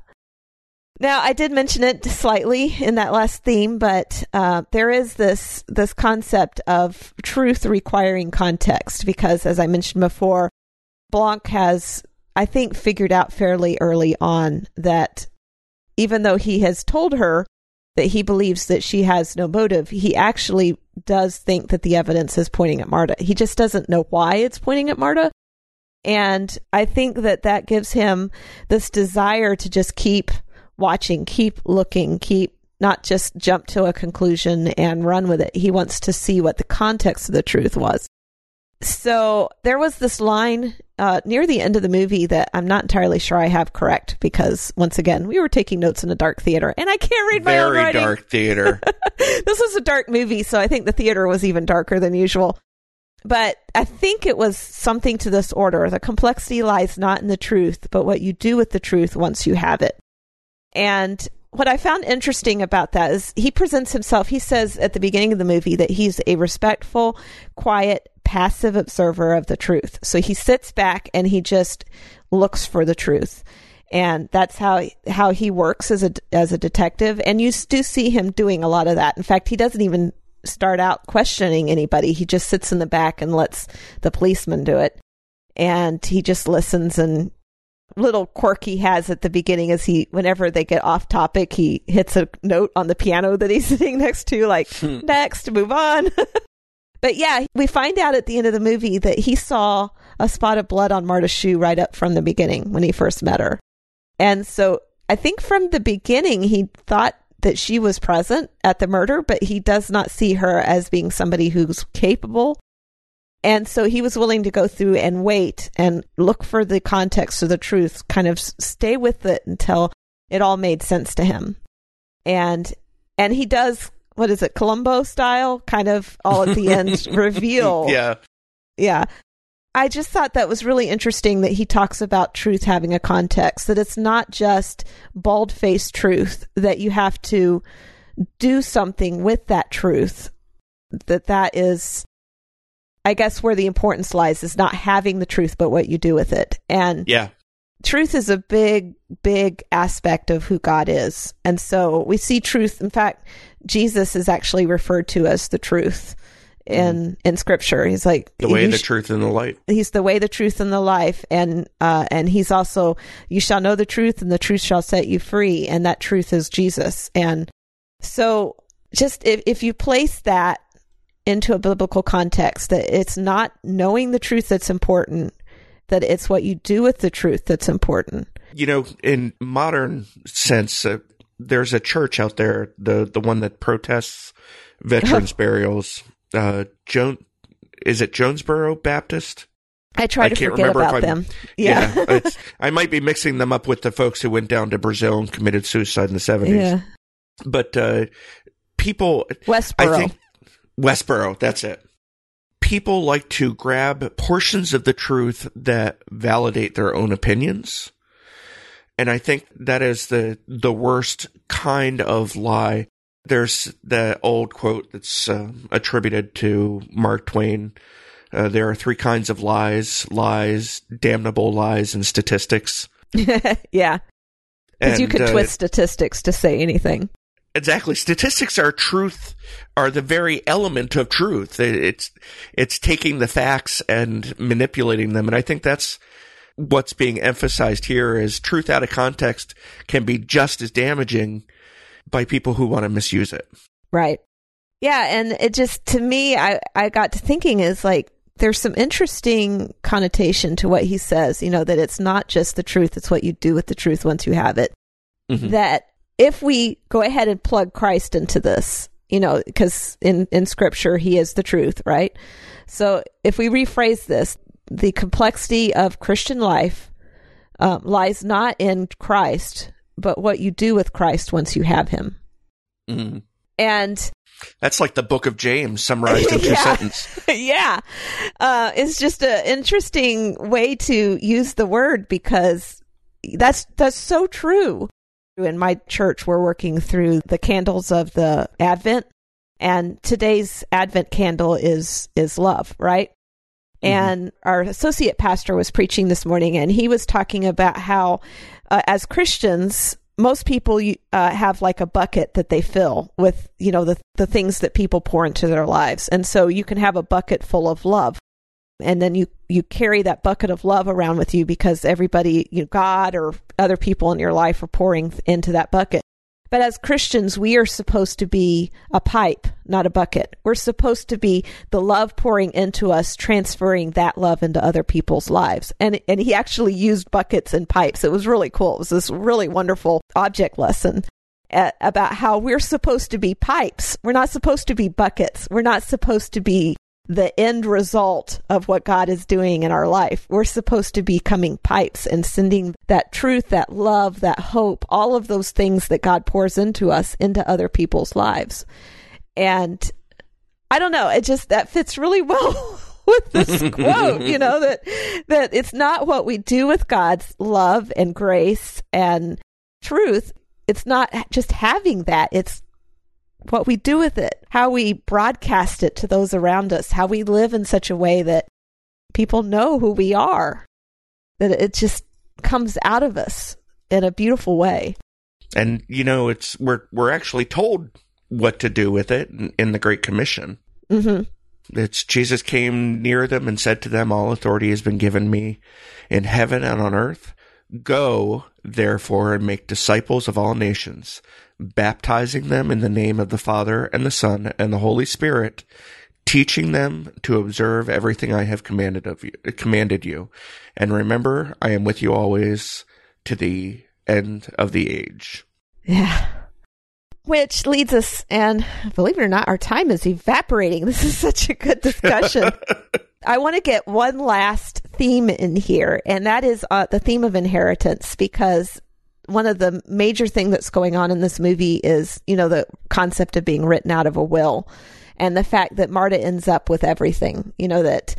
Now I did mention it slightly in that last theme, but uh, there is this this concept of truth requiring context because, as I mentioned before, Blanc has, I think, figured out fairly early on that even though he has told her that he believes that she has no motive, he actually does think that the evidence is pointing at Marta. He just doesn't know why it's pointing at Marta. And I think that that gives him this desire to just keep watching, keep looking, keep not just jump to a conclusion and run with it. He wants to see what the context of the truth was. So there was this line uh, near the end of the movie that I'm not entirely sure I have correct because once again we were taking notes in a dark theater and I can't read my own Very writing. dark theater. this was a dark movie, so I think the theater was even darker than usual. But I think it was something to this order. The complexity lies not in the truth, but what you do with the truth once you have it. And what I found interesting about that is he presents himself, he says at the beginning of the movie that he's a respectful, quiet, passive observer of the truth. So he sits back and he just looks for the truth. And that's how how he works as a as a detective and you do see him doing a lot of that. In fact, he doesn't even start out questioning anybody. He just sits in the back and lets the policeman do it. And he just listens and little quirk he has at the beginning is he whenever they get off topic he hits a note on the piano that he's sitting next to like hmm. next move on. But yeah we find out at the end of the movie that he saw a spot of blood on marta's shoe right up from the beginning when he first met her. And so i think from the beginning he thought that she was present at the murder but he does not see her as being somebody who's capable and so he was willing to go through and wait and look for the context of the truth, kind of stay with it until it all made sense to him. And and he does what is it, Columbo style, kind of all at the end reveal. yeah. Yeah. I just thought that was really interesting that he talks about truth having a context, that it's not just bald faced truth, that you have to do something with that truth, that that is I guess where the importance lies is not having the truth, but what you do with it. And Yeah. truth is a big, big aspect of who God is. And so we see truth. In fact, Jesus is actually referred to as the truth in in scripture. He's like The way, the sh- truth, and the light. he's the way, the truth, and the life, and uh, and he's also you shall know the truth, and the truth shall set you free, and that truth is Jesus. And so, just if if you place that into a biblical context, that it's not knowing the truth that's important, that it's what you do with the truth that's important. You know, in modern sense, uh, there's a church out there, the the one that protests veterans burials. Uh, Joan, is it Jonesboro Baptist? I try I to can't forget remember about them. Yeah, it's, I might be mixing them up with the folks who went down to Brazil and committed suicide in the 70s. yeah. But uh, people, Westboro. I think Westboro, that's it. People like to grab portions of the truth that validate their own opinions. And I think that is the the worst kind of lie. There's the old quote that's uh, attributed to Mark Twain. Uh, there are three kinds of lies: lies, damnable lies, and statistics. yeah, because you could uh, twist statistics to say anything. Exactly. Statistics are truth, are the very element of truth. It's, it's taking the facts and manipulating them. And I think that's what's being emphasized here is truth out of context can be just as damaging by people who want to misuse it. Right. Yeah, and it just to me I I got to thinking is like there's some interesting connotation to what he says, you know, that it's not just the truth, it's what you do with the truth once you have it. Mhm. That if we go ahead and plug Christ into this, you know, because in in scripture he is the truth, right? So if we rephrase this, the complexity of Christian life um, lies not in Christ, but what you do with Christ once you have him. Mhm. And That's like the book of James summarized in two Yeah. sentences. yeah. Uh, it's just an interesting way to use the word because that's that's so true. In my church, we're working through the candles of the Advent, and today's Advent candle is is love, right? And our associate pastor was preaching this morning, and he was talking about how, uh, as Christians, most people uh, have like a bucket that they fill with, you know, the the things that people pour into their lives, and so you can have a bucket full of love, and then you you carry that bucket of love around with you because everybody, you know, God or other people in your life are pouring into that bucket. But as Christians, we are supposed to be a pipe, not a bucket. We're supposed to be the love pouring into us, transferring that love into other people's lives. And and he actually used buckets and pipes. It was really cool. It was this really wonderful object lesson about how we're supposed to be pipes. We're not supposed to be buckets. We're not supposed to be the end result of what God is doing in our life. We're supposed to be coming pipes and sending that truth, that love, that hope, all of those things that God pours into us into other people's lives. And I don't know, it just that fits really well with this quote, you know, that that it's not what we do with God's love and grace and truth. It's not just having that. It's what we do with it, how we broadcast it to those around us, how we live in such a way that people know who we are, that it just comes out of us in a beautiful way. And you know, it's we're we're actually told what to do with it in, in the Great Commission. hmm It's Jesus came near them and said to them, All authority has been given me in heaven and on earth. Go, therefore, and make disciples of all nations, baptizing them in the name of the Father and the Son and the Holy Spirit, teaching them to observe everything I have commanded of you, commanded you. And remember, I am with you always to the end of the age. Yeah. Which leads us, and believe it or not, our time is evaporating. This is such a good discussion. I want to get one last theme in here, and that is uh, the theme of inheritance, because one of the major thing that's going on in this movie is, you know, the concept of being written out of a will, and the fact that Marta ends up with everything. You know that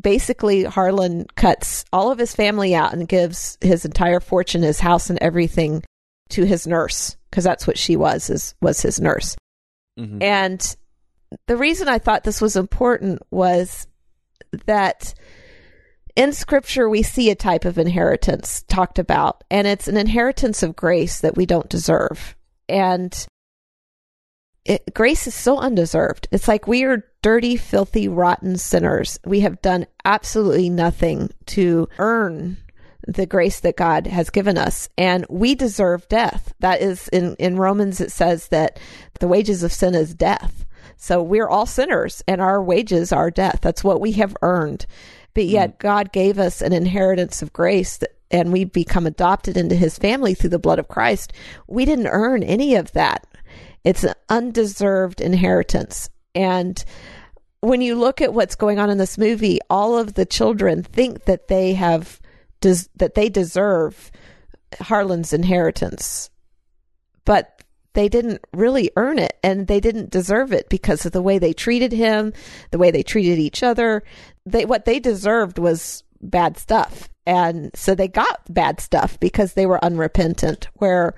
basically Harlan cuts all of his family out and gives his entire fortune, his house, and everything to his nurse because that's what she was is was his nurse. Mhm. And the reason I thought this was important was that in scripture we see a type of inheritance talked about and it's an inheritance of grace that we don't deserve. And it, grace is so undeserved. It's like we are dirty, filthy, rotten sinners. We have done absolutely nothing to earn the grace that God has given us. And we deserve death. That is in, in Romans, it says that the wages of sin is death. So we're all sinners and our wages are death. That's what we have earned. But yet mm. God gave us an inheritance of grace that, and we become adopted into his family through the blood of Christ. We didn't earn any of that. It's an undeserved inheritance. And when you look at what's going on in this movie, all of the children think that they have des- that they deserve Harlan's inheritance. But they didn't really earn it and they didn't deserve it because of the way they treated him, the way they treated each other. They what they deserved was bad stuff. And so they got bad stuff because they were unrepentant where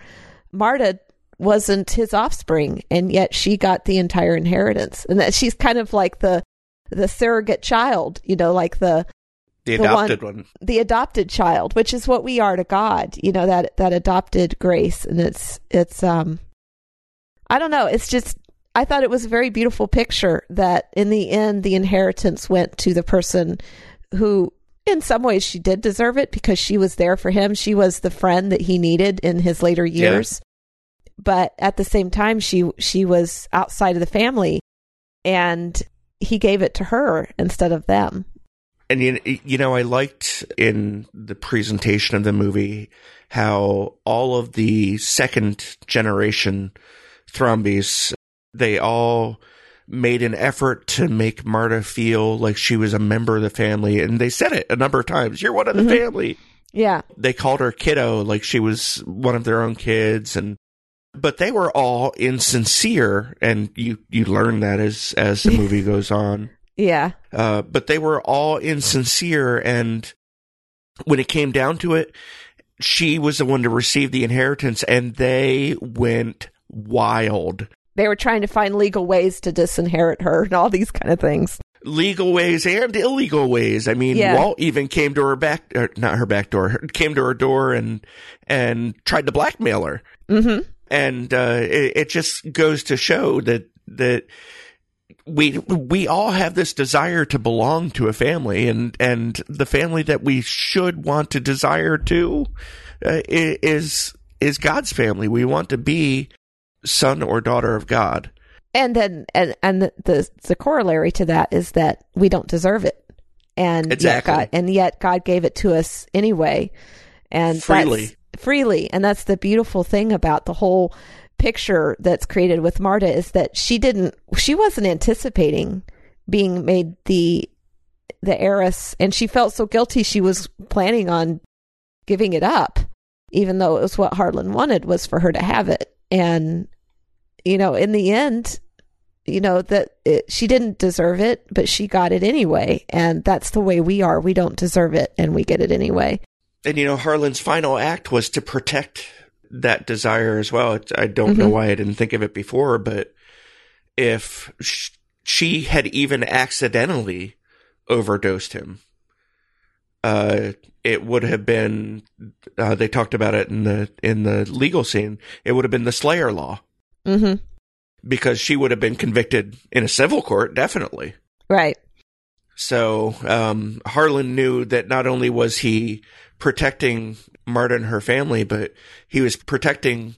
Marta wasn't his offspring and yet she got the entire inheritance. And that she's kind of like the the surrogate child, you know, like the The The one- adopted one. the adopted child, which is what we are to God, you know, that that adopted grace and it's it's um I don't know, it's just I thought it was a very beautiful picture that in the end the inheritance went to the person who in some ways she did deserve it because she was there for him. She was the friend that he needed in his later Yeah. years. But at the same time she she was outside of the family and he gave it to her instead of them. And you, you know, I liked in the presentation of the movie how all of the second generation Thrombeys, they all made an effort to make Marta feel like she was a member of the family. And they said it a number of times. You're one of the Mhm. family. Yeah. They called her kiddo like she was one of their own kids. And, but they were all insincere. And you, you learn that as, as the movie goes on Yeah. uh, but they were all insincere. And when it came down to it, she was the one to receive the inheritance, and they went wild. they were trying to find legal ways to disinherit her and all these kind of things. Legal ways and illegal ways. I mean, Yeah. Walt even came to her back, or not her back door, came to her door and and tried to blackmail her. hmm and uh, it, it just goes to show that that we we all have this desire to belong to a family, and and the family that we should want to desire to uh, is is God's family. We want to be son or daughter of God. And then, and and the, the corollary to that is that we don't deserve it, and Exactly. yet God, and yet God gave it to us anyway, and Freely. freely, and that's the beautiful thing about the whole picture that's created with Marta is that she didn't, she wasn't anticipating being made the the heiress, and she felt so guilty she was planning on giving it up, even though it was what Harlan wanted was for her to have it, and you know, in the end, you know that it, she didn't deserve it, but she got it anyway, and that's the way we are. We don't deserve it, and we get it anyway. And you know, Harlan's final act was to protect that desire as well. It's- I don't know Mhm. why I didn't think of it before, but if sh- she had even accidentally overdosed him, uh, it would have been. Uh, they talked about it in the in the legal scene. It would have been the Slayer law hmm because she would have been convicted in a civil court, definitely. Right. So um, Harlan knew that not only was he protecting Marta and her family, but he was protecting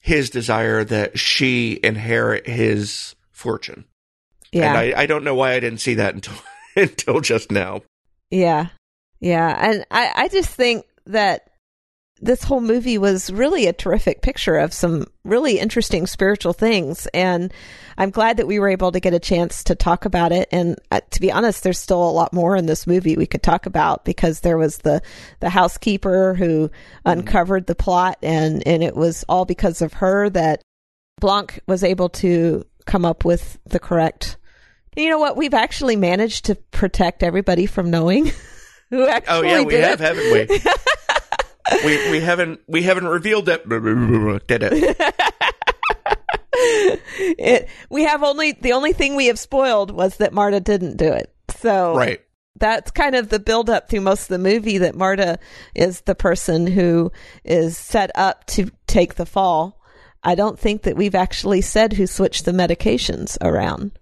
his desire that she inherit his fortune. Yeah. And I, I don't know why I didn't see that until until just now. Yeah. Yeah. And I, I just think that this whole movie was really a terrific picture of some really interesting spiritual things. And I'm glad that we were able to get a chance to talk about it. And uh, to be honest, there's still a lot more in this movie we could talk about because there was the, the housekeeper who uncovered the plot and, and it was all because of her that Blanc was able to come up with the correct. You know what? We've actually managed to protect everybody from knowing who actually Oh yeah, we did have, haven't we? we we haven't we haven't revealed that did it. it. We have only the only thing we have spoiled was that Marta didn't do it. So Right. that's kind of the build up through most of the movie that Marta is the person who is set up to take the fall. I don't think that we've actually said who switched the medications around.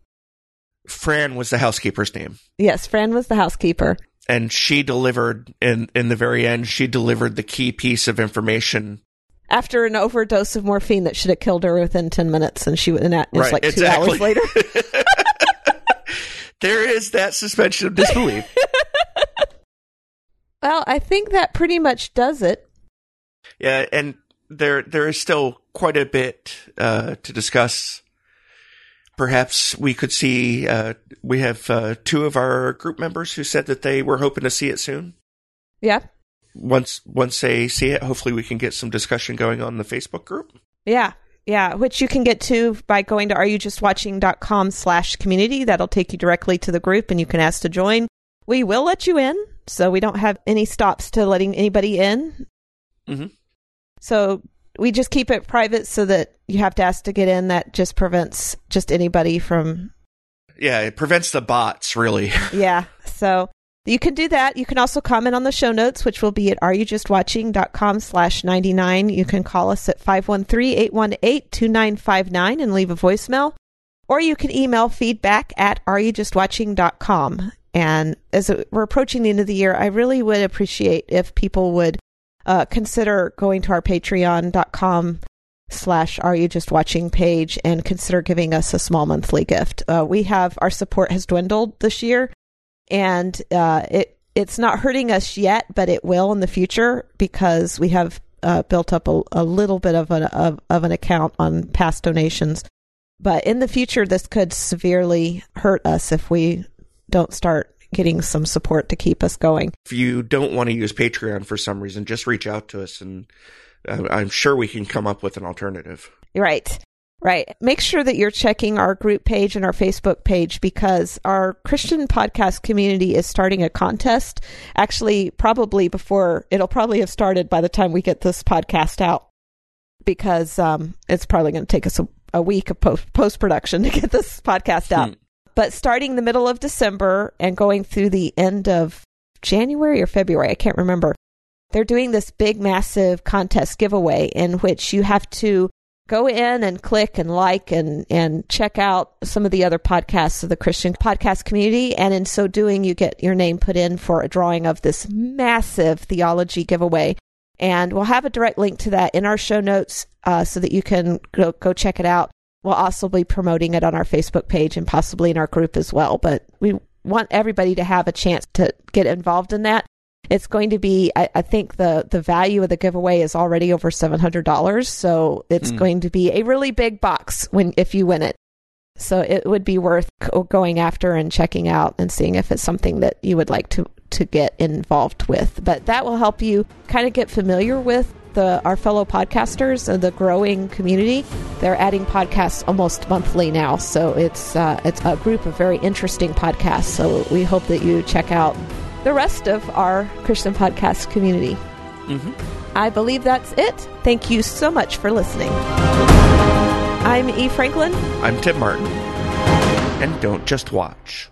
Fran was the housekeeper's name. Yes, Fran was the housekeeper. And she delivered in in the very end, she delivered the key piece of information after an overdose of morphine that should have killed her within 10 minutes and she was Right, like two exactly. hours later there is that suspension of disbelief. well i think that pretty much does it yeah, and there there is still quite a bit uh, to discuss. Perhaps we could see. Uh, we have uh, two of our group members who said that they were hoping to see it soon. yeah Once once they see it, hopefully we can get some discussion going on the Facebook group. yeah yeah which you can get to by going to areyoujustwatching.com slash community that'll take you directly to the group and you can ask to join we will let you in so we don't have any stops to letting anybody in Mhm. so we just keep it private so that you have to ask to get in that just prevents just anybody from Yeah, it prevents the bots really. yeah. So you can do that. You can also comment on the show notes, which will be at areyoujustwatching.com slash 99. You can call us at 513-818-2959 and leave a voicemail. Or you can email feedback at areyoujustwatching.com. And as we're approaching the end of the year, I really would appreciate if people would uh, consider going to our patreon.com slash are you just watching page and consider giving us a small monthly gift. Uh, we have our support has dwindled this year and uh, it it's not hurting us yet but it will in the future because we have uh, built up a, a little bit of an of, of an account on past donations. But in the future this could severely hurt us if we don't start getting some support to keep us going if you don't want to use Patreon for some reason, just reach out to us and uh, I'm sure we can come up with an alternative. Right. Right. Make sure that you're checking our group page and our Facebook page because our Christian podcast community is starting a contest. Actually, probably before it'll probably have started by the time we get this podcast out because um, it's probably going to take us a, a week of post production to get this podcast out. Hmm. But starting the middle of December and going through the end of January or February, I can't remember, they're doing this big, massive contest giveaway in which you have to go in and click and like and, and check out some of the other podcasts of the Christian podcast community. And in so doing, you get your name put in for a drawing of this massive theology giveaway. And we'll have a direct link to that in our show notes uh, so that you can go, go check it out. We'll also be promoting it on our Facebook page and possibly in our group as well. But we want everybody to have a chance to get involved in that. It's going to be, I, I think the, the value of the giveaway is already over $700. So it's Hmm. going to be a really big box when, if you win it. So it would be worth going after and checking out and seeing if it's something that you would like to, to get involved with. But that will help you kind of get familiar with the our fellow podcasters and the growing community. They're adding podcasts almost monthly now, so it's uh, it's a group of very interesting podcasts. So we hope that you check out the rest of our Christian podcast community. Mm-hmm. I believe that's it. Thank you so much for listening. I'm E. Franklin. I'm Tim Martin. And don't just watch.